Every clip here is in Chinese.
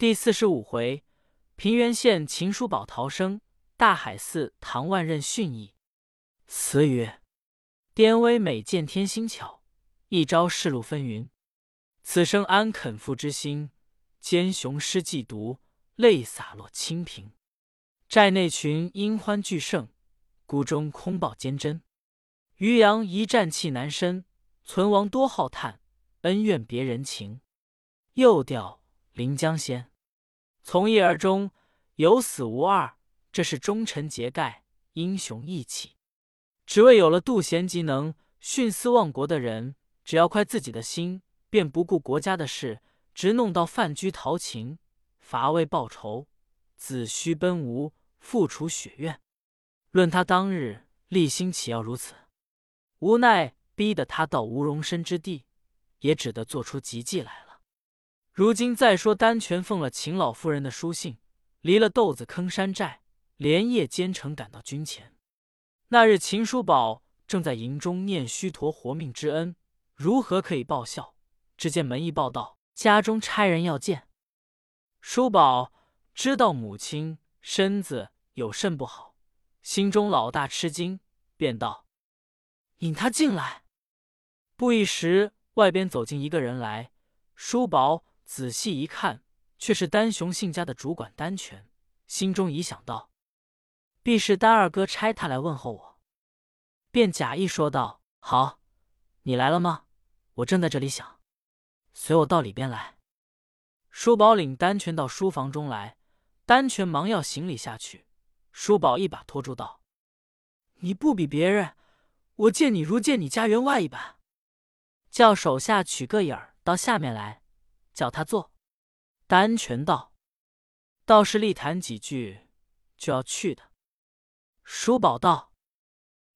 第四十五回，平原县秦叔宝逃生，大海寺唐万仞训义。词曰：颠微美见天心巧，一朝世路纷纭。此生安肯负之心？奸雄失计毒，泪洒落清平。寨内群因欢俱盛，谷中空报坚贞。渔阳一战气难伸，存亡多浩叹，恩怨别人情。又调临江仙，从一而终，有死无二，这是忠臣节盖，英雄义气。只为有了杜贤吉能徇私忘国的人，只要快自己的心，便不顾国家的事，直弄到饭居陶情，伐魏报仇，子虚奔吴，复除血怨。论他当日立心岂要如此？无奈逼得他到无容身之地，也只得做出急计来了。如今再说丹泉奉了秦老夫人的书信，离了豆子坑山寨，连夜兼程赶到军前。那日秦叔宝正在营中念虚陀活命之恩，如何可以报效？只见门一报道，家中差人要见。叔宝知道母亲身子有甚不好，心中老大吃惊，便道。引他进来。不一时，外边走进一个人来。叔宝仔细一看，却是丹雄信家的主管丹泉，心中已想到，必是丹二哥差他来问候我，便假意说道：“好，你来了吗？我正在这里想，随我到里边来。”叔宝领丹泉到书房中来，丹泉忙要行礼下去，叔宝一把拖住道：“你不比别人。”我见你如见你家员外一般，叫手下取个影儿到下面来，叫他做。丹泉道：“道士力谈几句，就要去的。”叔宝道：“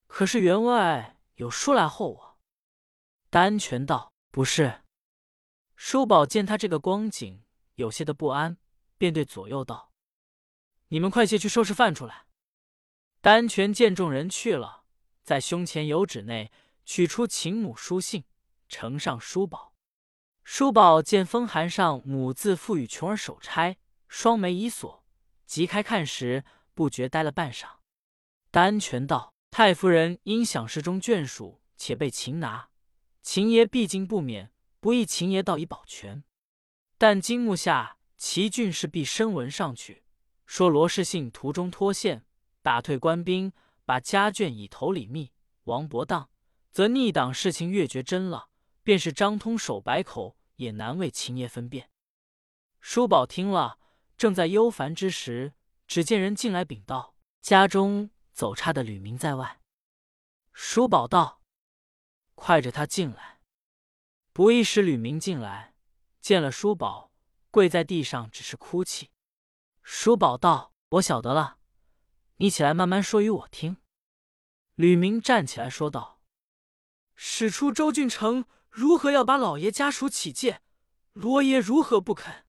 可是员外有书来候我？”丹泉道：“不是。”叔宝见他这个光景，有些的不安，便对左右道：“你们快些去收拾饭出来。”丹泉见众人去了。在胸前油纸内取出秦母书信，呈上书宝。叔宝见封函上母字赋予琼儿手差，双眉一锁，急开看时，不觉呆了半晌。丹泉道：“太夫人因想事中眷属，且被擒拿，秦爷毕竟不免，不意秦爷道以保全。但今目下齐郡士必申文上去，说罗士信途中脱线，打退官兵。”把家眷以投李密、王伯当，则逆党事情越觉真了。便是张通守百口，也难为秦爷分辨。叔宝听了，正在忧烦之时，只见人进来禀道：“家中走差的吕明在外。”叔宝道：“快着他进来。”不一时，吕明进来，见了叔宝，跪在地上，只是哭泣。叔宝道：“我晓得了。”你起来，慢慢说与我听。吕明站起来说道：“使出周俊成如何要把老爷家属起见，罗爷如何不肯？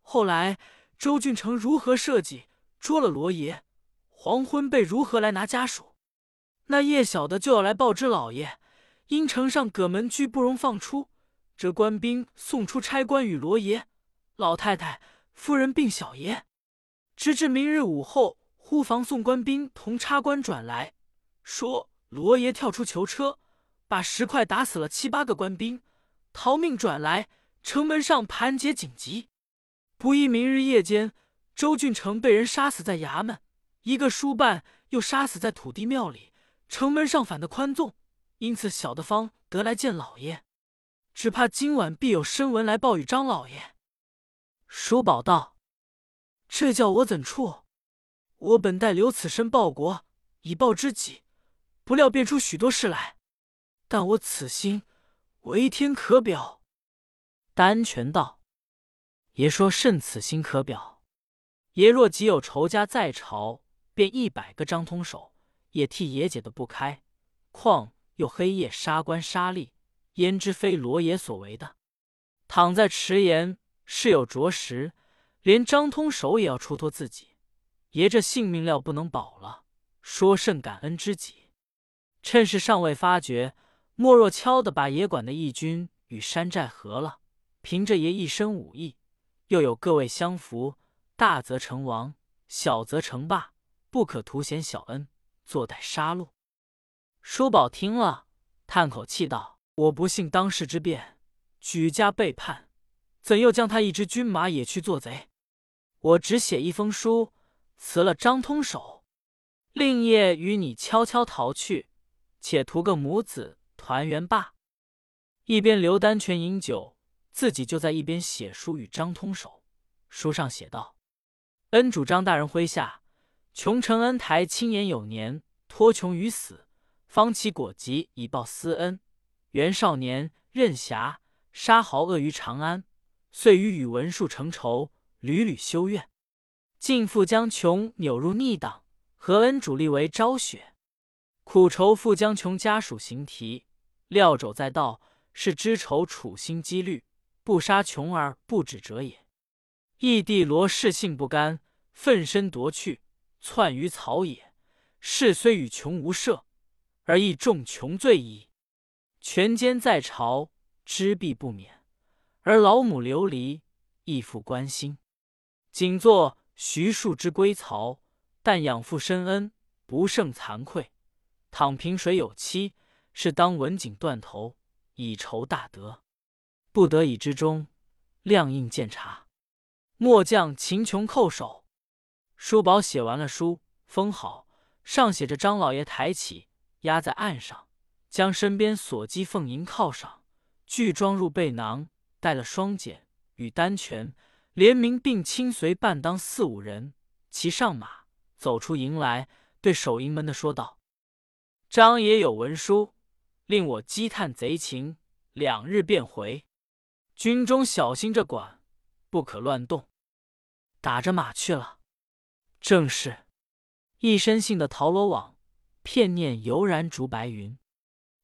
后来周俊成如何设计捉了罗爷？黄昏被如何来拿家属？那夜小的就要来报知老爷，因城上葛门居不容放出，这官兵送出差官与罗爷、老太太、夫人并小爷，直至明日午后。”忽防送官兵同差官转来，说罗爷跳出囚车，把石块打死了七八个官兵，逃命转来，城门上盘结紧急。不一明日夜间，周俊成被人杀死在衙门，一个书办又杀死在土地庙里，城门上反的宽纵，因此小的方得来见老爷，只怕今晚必有申文来报与张老爷。叔宝道：“这叫我怎处？”我本待留此身报国，以报知己，不料变出许多事来。但我此心为天可表。丹泉道：“爷说甚此心可表？爷若即有仇家在朝，便一百个张通手也替爷解得不开。况又黑夜杀官杀吏，焉知非罗爷所为的？倘在迟延，事有着实，连张通手也要出脱自己。”爷这性命料不能保了，说甚感恩知己？趁势尚未发觉，莫若悄的把爷管的义军与山寨合了。凭着爷一身武艺，又有各位相扶，大则成王，小则成霸，不可图显小恩，坐待杀戮。”叔宝听了，叹口气道：“我不幸当世之变，举家背叛，怎又将他一支军马也去做贼？我只写一封书，辞了张通手，令夜与你悄悄逃去，且图个母子团圆罢。”一边刘丹泉饮酒，自己就在一边写书与张通手。书上写道：“恩主张大人麾下，穷承恩台，青年有年，托穷于死。”方其果疾以报私恩，袁少年任侠杀豪恶于长安，遂与宇文述成仇，屡屡修怨。尽父将琼扭入逆党，何恩主力为昭雪，苦愁父将穷家属行提，料肘在道，是知仇处心积虑，不杀穷而不止者也。义弟罗氏性不甘，奋身夺去，窜于草野。事虽与穷无涉。而亦重穷罪矣。权奸在朝，知必不免；而老母流离，亦复关心。仅作徐庶之归曹，但养父深恩，不胜惭愧。倘平水有期，是当文景断头，以酬大德。不得已之中，亮应见察。末将秦琼叩首。叔宝写完了书，封好，上写着张老爷抬起。压在岸上，将身边所击凤银铐上，俱装入背囊，带了双锏与丹泉，联名并亲随伴当四五人，骑上马走出营来，对守营门的说道：“张爷有文书，令我积探贼情，两日便回。军中小心着管，不可乱动。”打着马去了。正是一身性的陶罗网。片念犹然逐白云。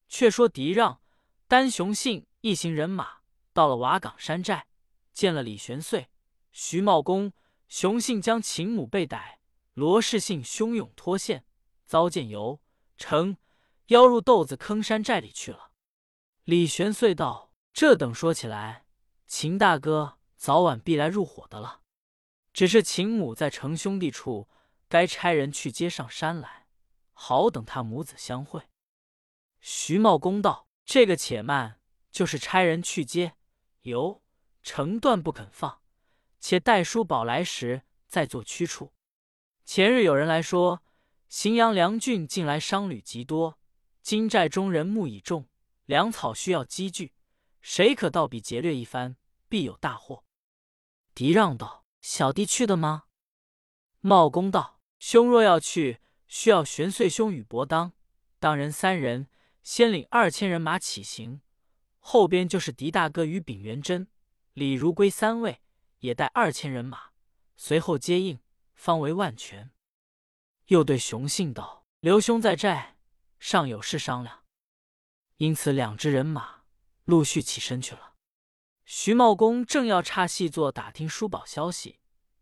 却说狄让、单雄信一行人马到了瓦岗山寨，见了李玄岁、徐茂公。雄信将秦母被逮，罗氏信汹涌脱线，遭见由成，邀入豆子坑山寨里去了。李玄遂道：“这等说起来，秦大哥早晚必来入伙的了。只是秦母在成兄弟处，该差人去接上山来。”好等他母子相会。徐茂公道：“这个且慢，就是差人去接。由成断不肯放，且待叔宝来时再做驱处。前日有人来说，荥阳梁郡近来商旅极多，金寨中人木已重，粮草需要积聚，谁可到彼劫掠一番，必有大祸。”狄让道：“小弟去的吗？”茂公道：“兄若要去。”需要玄岁兄与伯当，当人三人，先领二千人马起行，后边就是狄大哥与丙元贞、李如归三位，也带二千人马，随后接应，方为万全。又对熊信道：“刘兄在寨，尚有事商量。”因此两支人马陆续起身去了。徐茂公正要插细作打听叔宝消息，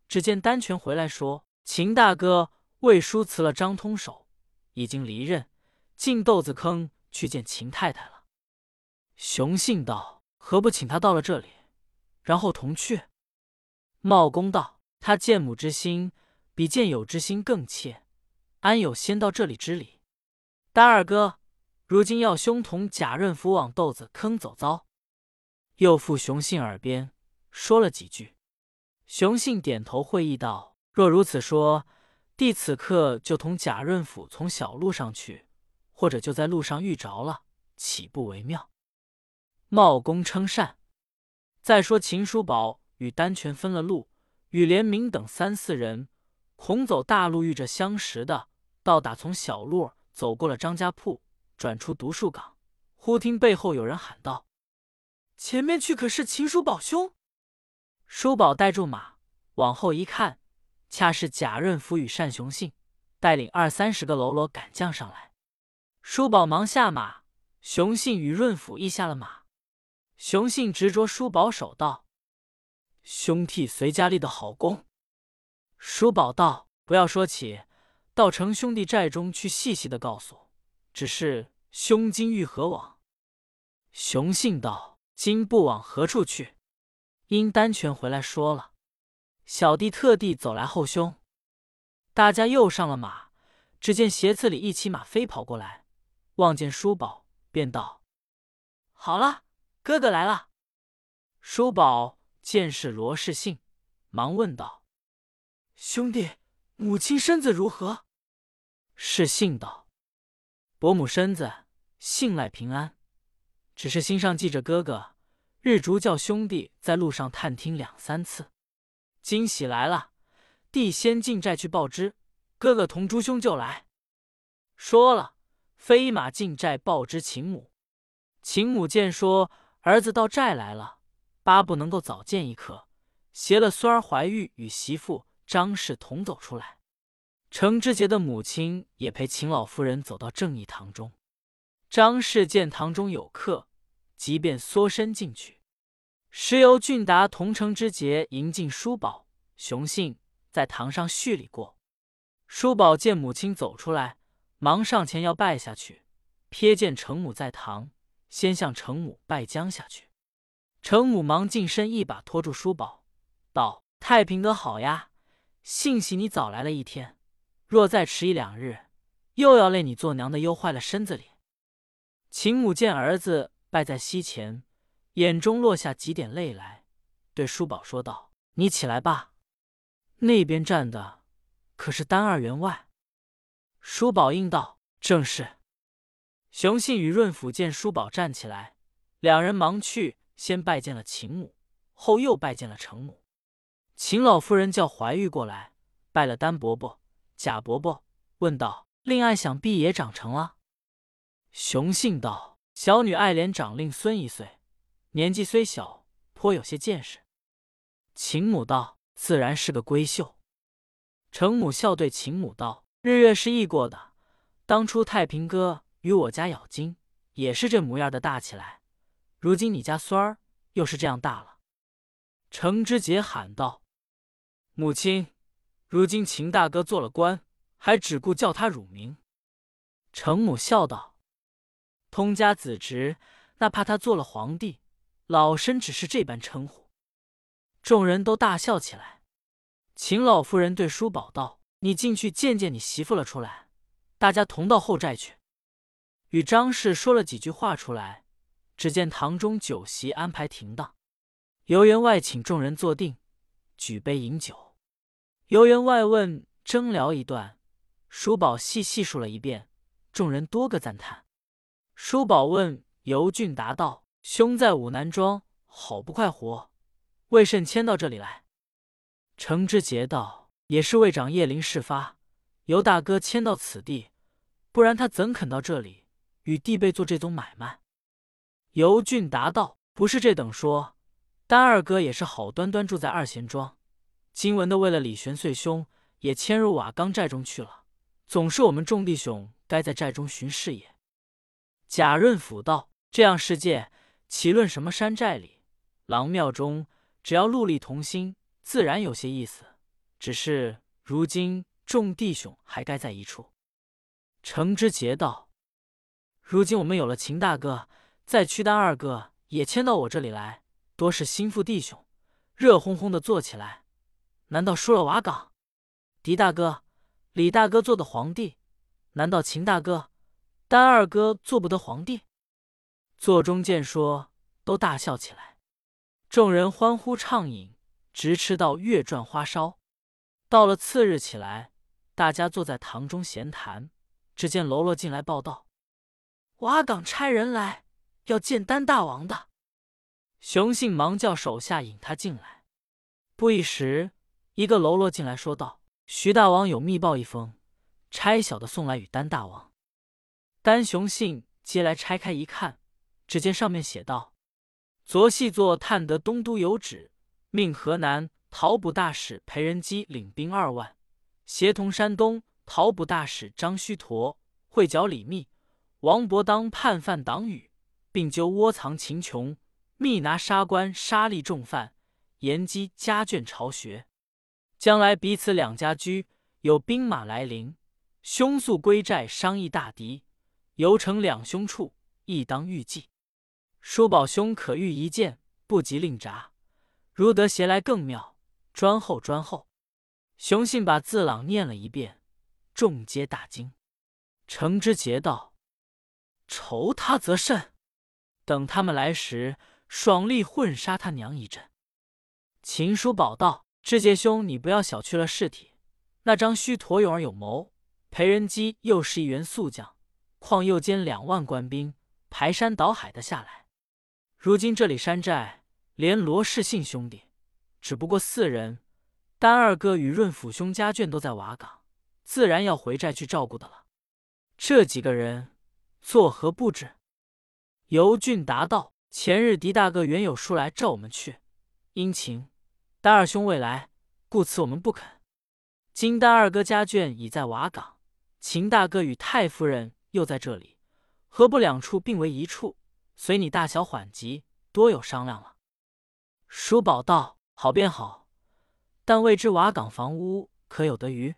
只见丹泉回来说：“秦大哥。”魏叔辞了张通手，已经离任，进豆子坑去见秦太太了。熊信道：“何不请他到了这里，然后同去？”茂公道：“他见母之心，比见友之心更切，安有先到这里之理？”丹二哥，如今要兄同贾润甫往豆子坑走遭，又附熊信耳边说了几句。熊信点头会意道：“若如此说。”弟此刻就同贾润甫从小路上去，或者就在路上遇着了，岂不为妙？茂公称善。再说秦叔宝与丹泉分了路，与连明等三四人，恐走大路遇着相识的，倒打从小路走过了张家铺，转出独树岗，忽听背后有人喊道：“前面去可是秦叔宝兄？”叔宝带住马，往后一看。恰是贾润甫与单雄信带领二三十个喽啰赶将上来，叔宝忙下马，雄信与润甫亦下了马。雄信执着叔宝手道：“兄替随家立的好功。”叔宝道：“不要说起，到成兄弟寨中去细细的告诉。只是兄今欲何往？”雄信道：“今不往何处去？因丹泉回来说了。”小弟特地走来候兄。”大家又上了马，只见斜刺里一骑马飞跑过来，望见叔宝，便道：“好了，哥哥来了。”叔宝见是罗氏信，忙问道：“兄弟，母亲身子如何？”是信道：“伯母身子信赖平安，只是心上记着哥哥。”日逐叫兄弟在路上探听两三次，惊喜来了，弟先进寨去报知哥哥，同诸兄就来。说了，飞马进寨报知秦母。秦母见说儿子到寨来了，巴不能够早见一刻，携了孙儿怀玉与媳妇张氏同走出来。程之杰的母亲也陪秦老夫人走到正义堂中。张氏见堂中有客。即便缩身进去，时由俊达同城之杰迎进叔宝、雄信，在堂上叙礼过。叔宝见母亲走出来，忙上前要拜下去，瞥见程母在堂，先向程母拜将下去。程母忙近身一把拖住叔宝，道：“太平哥好呀，幸喜你早来了一天，若再迟一两日，又要累你做娘的忧坏了身子里。”秦母见儿子。拜在膝前，眼中落下几点泪来，对叔宝说道：“你起来吧，那边站的可是丹二员外。”叔宝应道：“正是。”雄信与润甫见叔宝站起来，两人忙去，先拜见了秦母，后又拜见了程母。秦老夫人叫怀玉过来，拜了丹伯伯、贾伯伯，问道：“令爱想必也长成了？”雄信道。小女爱怜长令孙一岁，年纪虽小，颇有些见识。秦母道：“自然是个闺秀。”程母笑对秦母道：“日月是易过的，当初太平哥与我家咬金也是这模样的大起来，如今你家孙儿又是这样大了。”程之杰喊道：“母亲，如今秦大哥做了官，还只顾叫他乳名。”程母笑道。通家子侄，那怕他做了皇帝，老身只是这般称呼。众人都大笑起来。秦老夫人对叔宝道：“你进去见见你媳妇了，出来，大家同到后寨去。”与张氏说了几句话出来，只见堂中酒席安排停当，游员外请众人坐定，举杯饮酒。游员外问争聊一段，叔宝细细述了一遍，众人多个赞叹。叔宝问尤俊答道：“兄在武南庄好不快活，为甚迁到这里来？”程之杰道：“也是为长叶林事发，尤大哥迁到此地，不然他怎肯到这里与弟辈做这宗买卖？”尤俊答道：“不是这等说，丹二哥也是好端端住在二贤庄，金文的为了李玄岁兄也迁入瓦岗寨中去了，总是我们众弟兄该在寨中巡视也。”贾润甫道：“这样世界，岂论什么山寨里、郎庙中，只要戮力同心，自然有些意思。只是如今众弟兄还该在一处。”程之杰道：“如今我们有了秦大哥，再屈丹二哥也迁到我这里来，多是心腹弟兄，热烘烘的做起来。难道输了瓦岗？狄大哥、李大哥做的皇帝，难道秦大哥？”丹二哥做不得皇帝，座中见说，都大笑起来。众人欢呼畅饮，直吃到月转花烧。到了次日起来，大家坐在堂中闲谈。只见喽啰进来报道：“瓦岗差人来，要见丹大王的。”雄信忙叫手下引他进来。不一时，一个喽啰进来说道：“徐大王有密报一封，差小的送来与丹大王。”丹雄信接来拆开一看，只见上面写道：“昨细作探得东都有旨，命河南讨捕大使裴仁基领兵二万，协同山东讨捕大使张须陀、会剿李密、王伯当叛犯党羽，并揪窝藏秦琼，密拿杀官杀吏重犯，严击家眷巢穴。将来彼此两家居，有兵马来临，凶速归寨商议大敌。”游城两兄处，亦当预计。叔宝兄可遇一见，不及令札。如得携来更妙。专后专后。熊信把字朗念了一遍，众皆大惊。程之杰道：“仇他则甚，等他们来时，爽利混杀他娘一阵。”秦叔宝道：“之杰兄，你不要小觑了事体。那张须陀勇儿有谋，裴仁基又是一员宿将，况又兼两万官兵，排山倒海的下来。如今这里山寨连罗世信兄弟，只不过四人。”丹二哥与润甫兄家眷都在瓦岗，自然要回寨去照顾的了。这几个人作何布置？尤俊答道：“前日狄大哥原有书来召我们去，殷勤丹二兄未来，故此我们不肯。今丹二哥家眷已在瓦岗，秦大哥与太夫人又在这里，何不两处并为一处，随你大小缓急，多有商量了。”叔宝道：“好便好。”但未知瓦岗房屋可有得余？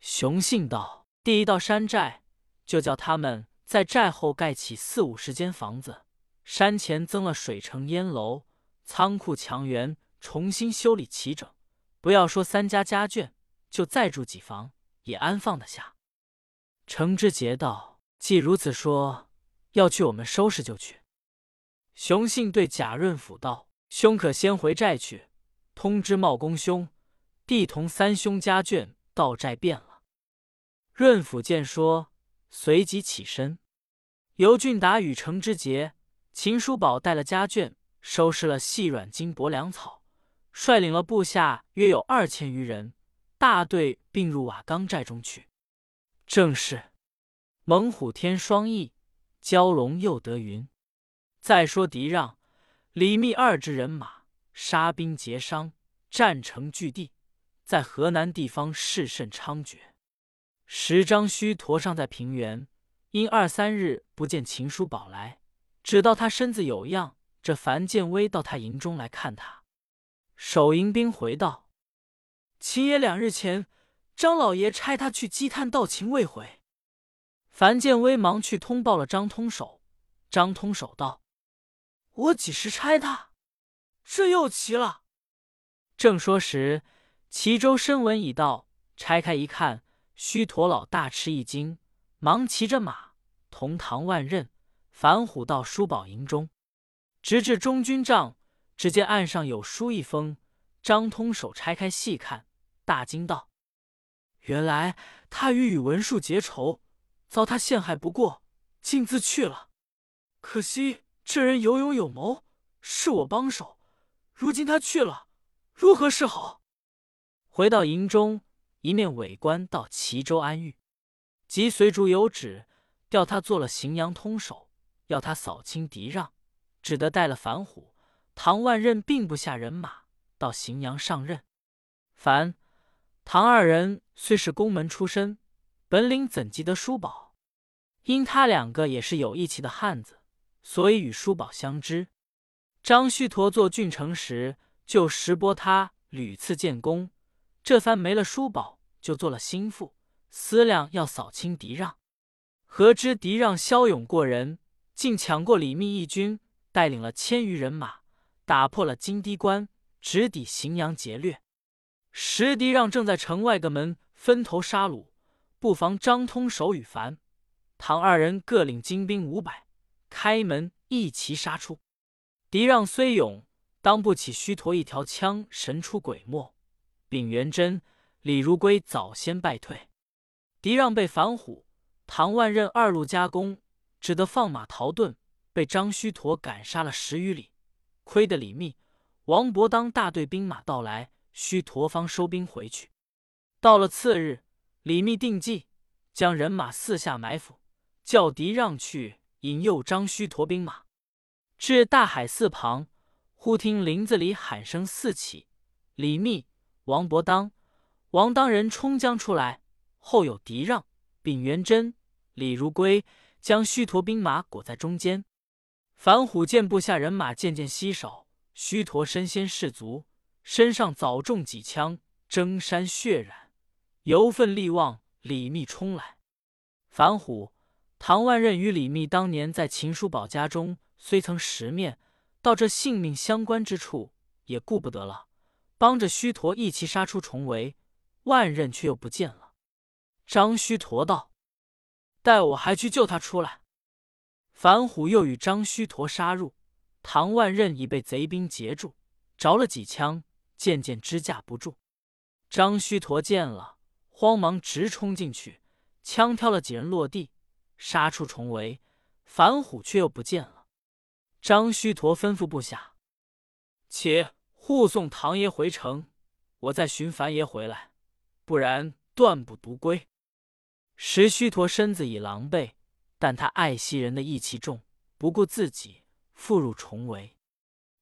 雄信道：“第一道山寨，就叫他们在寨后盖起四五十间房子，山前增了水城烟楼、仓库墙垣，重新修理齐整。不要说三家家眷，就再住几房，也安放得下。”程之杰道：“既如此说，要去我们收拾就去。”熊信对贾润甫道：“兄可先回寨去。”通知茂公兄，弟同三兄家眷到寨便了。润甫见说，随即起身。尤俊达与程之杰、秦叔宝带了家眷，收拾了细软金帛粮草，率领了部下约有二千余人，大队并入瓦岗寨中去。正是猛虎添双翼，蛟龙又得云。再说狄让、李密二支人马。杀兵劫商，战成巨地，在河南地方势甚猖獗。时张须驼尚在平原，因二三日不见秦叔宝来，只道他身子有恙。这樊建威到他营中来看他，守营兵回道：“秦爷两日前，张老爷差他去积探道情未回。”樊建威忙去通报了张通守。张通守道：“我几时差他？”这又奇了。正说时，齐州申文已到，拆开一看，须陀老大吃一惊，忙骑着马同唐万仞、樊虎到叔宝营中，直至中军帐，只见案上有书一封。张通手拆开细看，大惊道：“原来他与宇文述结仇，遭他陷害不过，竟自去了。可惜这人有勇有谋，是我帮手。”如今他去了，如何是好？回到营中，一面委官到齐州安狱，即随主有旨，调他做了荥阳通守，要他扫清敌让，只得带了樊虎、唐万仞，并不下人马到荥阳上任。凡、唐二人虽是宫门出身，本领怎及得叔宝？因他两个也是有义气的汉子，所以与叔宝相知。张须陀做郡丞时，就识拨他屡次建功。这番没了叔宝，就做了心腹，思量要扫清敌让。何知敌让骁勇过人，竟抢过李密义军，带领了千余人马，打破了金堤关，直抵荥阳劫掠。时狄让正在城外个门分头杀戮，不妨张通守与樊、唐二人各领精兵五百，开门一齐杀出。狄让虽勇，当不起虚陀一条枪神出鬼没。丙元贞、李如归早先败退，狄让被樊虎、唐万仞二路夹攻，只得放马逃遁，被张须陀赶杀了十余里。亏得李密、王伯当大队兵马到来，须陀方收兵回去。到了次日，李密定计，将人马四下埋伏，叫狄让去引诱张须陀兵马。至大海寺旁，忽听林子里喊声四起，李密、王伯当、王当人冲将出来，后有狄让、丙元贞、李如归，将须陀兵马裹在中间。樊虎见部下人马渐渐稀少，虚陀身先士卒，身上早中几枪，征山血染，尤奋力望。李密冲来，樊虎、唐万仞与李密当年在秦叔宝家中。虽曾识面，到这性命相关之处，也顾不得了。帮着虚陀一齐杀出重围，万仞却又不见了。张虚陀道：“待我还去救他出来。”樊虎又与张须陀杀入，唐万仞已被贼兵截住，着了几枪，渐渐支架不住。张须陀见了，慌忙直冲进去，枪挑了几人落地，杀出重围。樊虎却又不见了。张须陀吩咐部下：“且护送唐爷回城，我再寻樊爷回来，不然断不独归。”石须陀身子已狼狈，但他爱惜人的义气重，不顾自己，复入重围。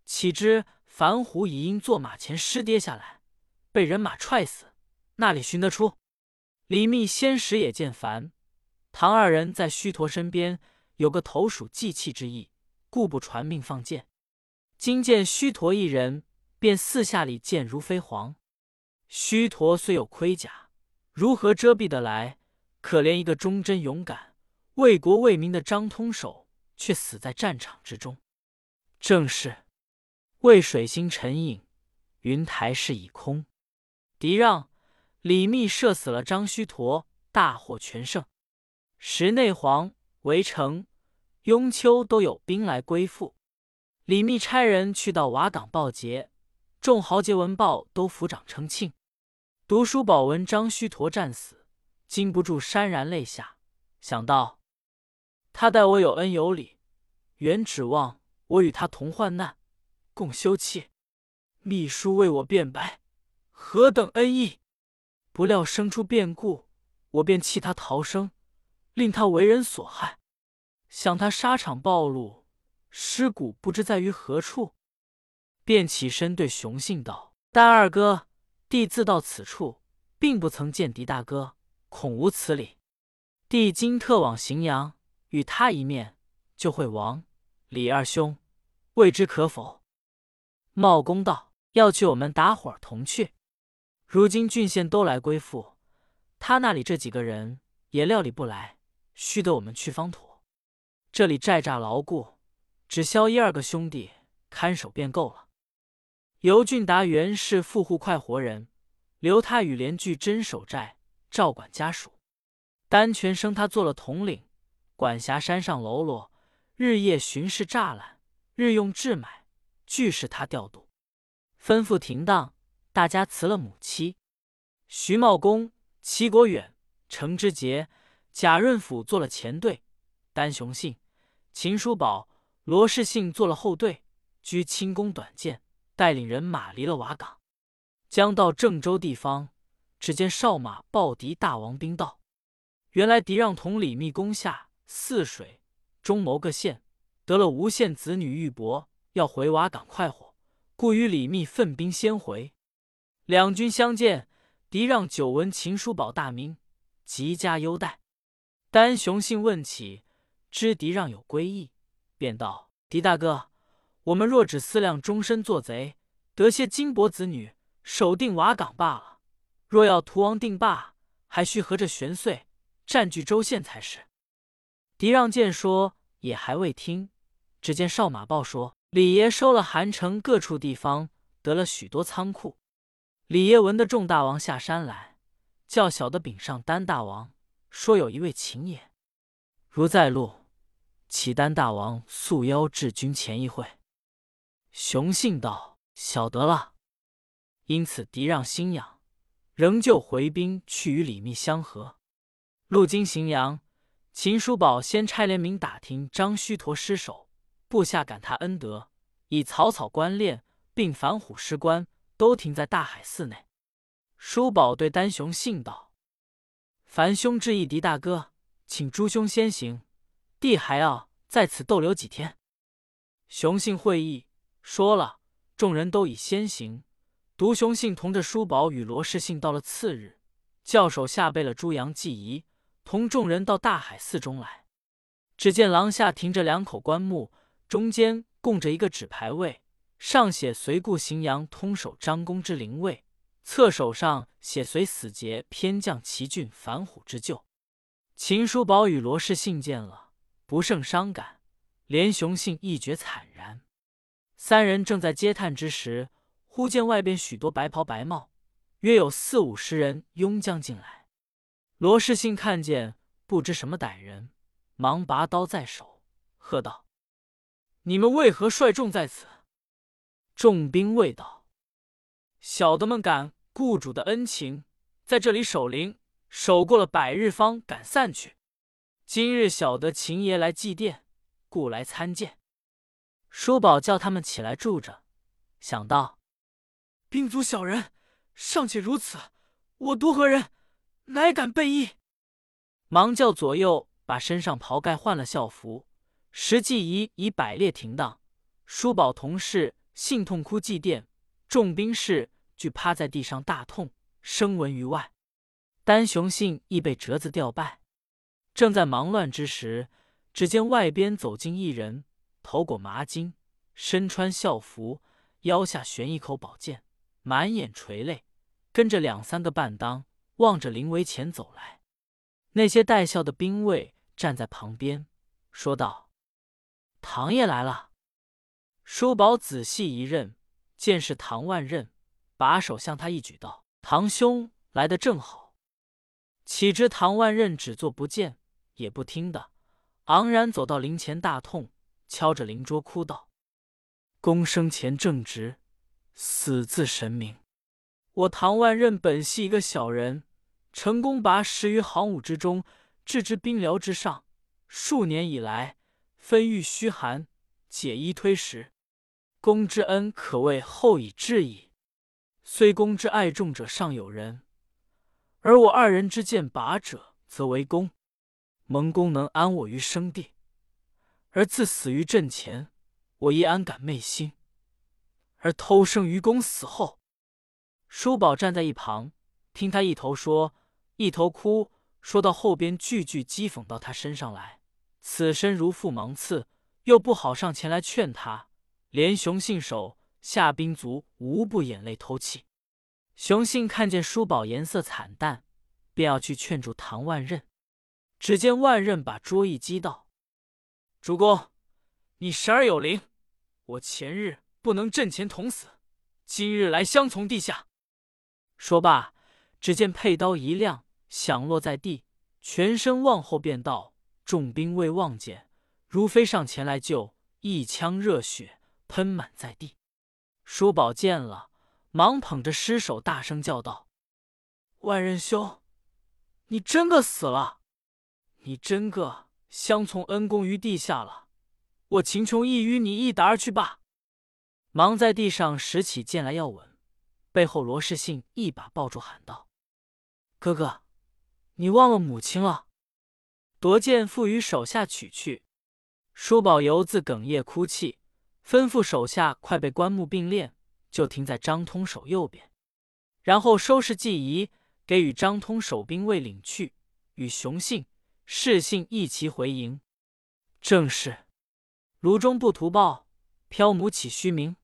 岂知樊虎已因坐马前失跌下来，被人马踹死，那里寻得出？李密先时也见樊、唐二人在虚陀身边，有个投鼠忌器之意，故不传命放箭。今见虚陀一人，便四下里箭如飞蝗。虚陀虽有盔甲，如何遮蔽得来？可怜一个忠贞勇敢、为国为民的张通手，却死在战场之中。正是渭水星沉影，云台势已空。敌让、李密射死了张须陀，大获全胜。石内黄、围城、雍丘都有兵来归附。李密差人去到瓦岗报捷，众豪杰闻报，都抚掌称庆。读书宝闻张须陀战死。禁不住潸然泪下，想到他待我有恩有礼，原指望我与他同患难，共休戚。秘书为我辩白，何等恩义！不料生出变故，我便弃他逃生，令他为人所害。想他沙场暴露，尸骨不知在于何处，便起身对雄信道：“丹二哥，弟自到此处，并不曾见狄大哥。”恐无此理，弟今特往荥阳，与他一面，就会亡李二兄，未知可否？茂公道：要去，我们打伙同去。如今郡县都来归附，他那里这几个人也料理不来，须得我们去方妥。这里寨栅牢固，只消一二个兄弟看守便够了。尤俊达原是富户快活人，留他与连聚真守寨。照管家属，丹泉升他做了统领，管辖山上喽啰，日夜巡视栅栏，日用置买，俱是他调度。吩咐停当，大家辞了母妻。徐茂公、齐国远、程之杰、贾润甫做了前队，丹雄信、秦叔宝、罗士信做了后队，居轻弓短箭，带领人马离了瓦岗，将到郑州地方。只见哨马报敌大王兵到，原来敌让同李密攻下泗水、中牟各县，得了吴县子女玉帛，要回瓦岗快活，故与李密奋兵先回。两军相见，狄让久闻秦叔宝大名，极加优待。丹雄信问起，知狄让有归意，便道：“狄大哥，我们若只思量终身做贼，得些金帛子女，守定瓦岗罢了。”若要图王定霸，还需合着玄岁占据州县才是。狄让见说，也还未听。只见少马报说，李爷收了韩城各处地方，得了许多仓库。李爷闻得众大王下山来，叫小的禀上丹大王，说有一位秦也，如在路，启丹大王速邀至军前一会。雄信道：“晓得了。”因此狄让心痒。仍旧回兵去与李密相合。路经荥阳，秦叔宝先差联名打听张须陀失守，部下感他恩德，以草草官练，并反虎尸官都停在大海寺内。叔宝对丹雄信道：“凡兄之意，狄大哥，请诸兄先行，弟还要在此逗留几天。”雄信会意，说了，众人都已先行。独雄信同着叔宝与罗氏信到了次日，教手下备了猪羊祭仪，同众人到大海寺中来。只见廊下停着两口棺木，中间供着一个纸牌位，上写“随故荥阳通守张公之灵位”，侧手上写“随死节偏将齐郡反虎之旧”。秦叔宝与罗氏信见了，不胜伤感，连雄信一觉惨然。三人正在嗟叹之时。忽见外边许多白袍白帽，约有四五十人拥将进来。罗士信看见，不知什么歹人，忙拔刀在手，喝道：“你们为何率众在此？”众兵未道：“小的们感雇主的恩情，在这里守灵，守过了百日，方敢散去。今日晓得秦爷来祭奠，故来参见。”叔宝叫他们起来住着，想到。兵卒小人尚且如此，我独何人，乃敢背义？忙叫左右把身上袍盖换了校服，石祭仪已摆列停当。叔宝同事信痛哭祭奠，众兵士俱趴在地上大痛，声闻于外。单雄信亦被折子吊拜。正在忙乱之时，只见外边走进一人，头裹麻巾，身穿校服，腰下悬一口宝剑。满眼垂泪，跟着两三个伴当，望着灵围前走来。那些带笑的兵卫站在旁边，说道：“唐爷来了。”叔宝仔细一认，见是唐万仞，把手向他一举，道：“堂兄来的正好。”岂知唐万仞只做不见，也不听的，昂然走到灵前，大痛，敲着灵桌哭道：“公生前正直。”死自神明！我唐万仞本系一个小人，成功拔十于行伍之中，置之兵辽之上。数年以来，分遇虚寒，解衣推食，公之恩可谓厚以至矣。虽公之爱重者尚有人，而我二人之见拔者，则为公。蒙公能安我于生地，而自死于阵前，我亦安敢昧心？而偷生于公死后，叔宝站在一旁，听他一头说，一头哭，说到后边句句讥讽到他身上来。此身如负芒刺，又不好上前来劝他，连雄信手下兵卒无不眼泪偷泣。雄信看见叔宝颜色惨淡，便要去劝住唐万仞，只见万仞把桌一击道：“主公，你神而有灵，我前日。”不能阵前同死，今日来相从地下。说罢，只见佩刀一亮，响落在地，全身往后便倒。众兵未望见，如飞上前来救，一腔热血喷满在地。叔宝见了，忙捧着尸首，大声叫道：“万仁兄，你真个死了！你真个相从恩公于地下了！我秦琼亦与你一打而去罢。”忙在地上拾起剑来要稳，背后罗士信一把抱住，喊道：“哥哥，你忘了母亲了！”夺剑付与手下取去。叔宝犹自哽咽哭泣，吩咐手下快备棺木并列，就停在张通手右边，然后收拾祭仪，给予张通守兵卫领去，与雄信、士信一齐回营。正是炉中不图报，漂母起虚名。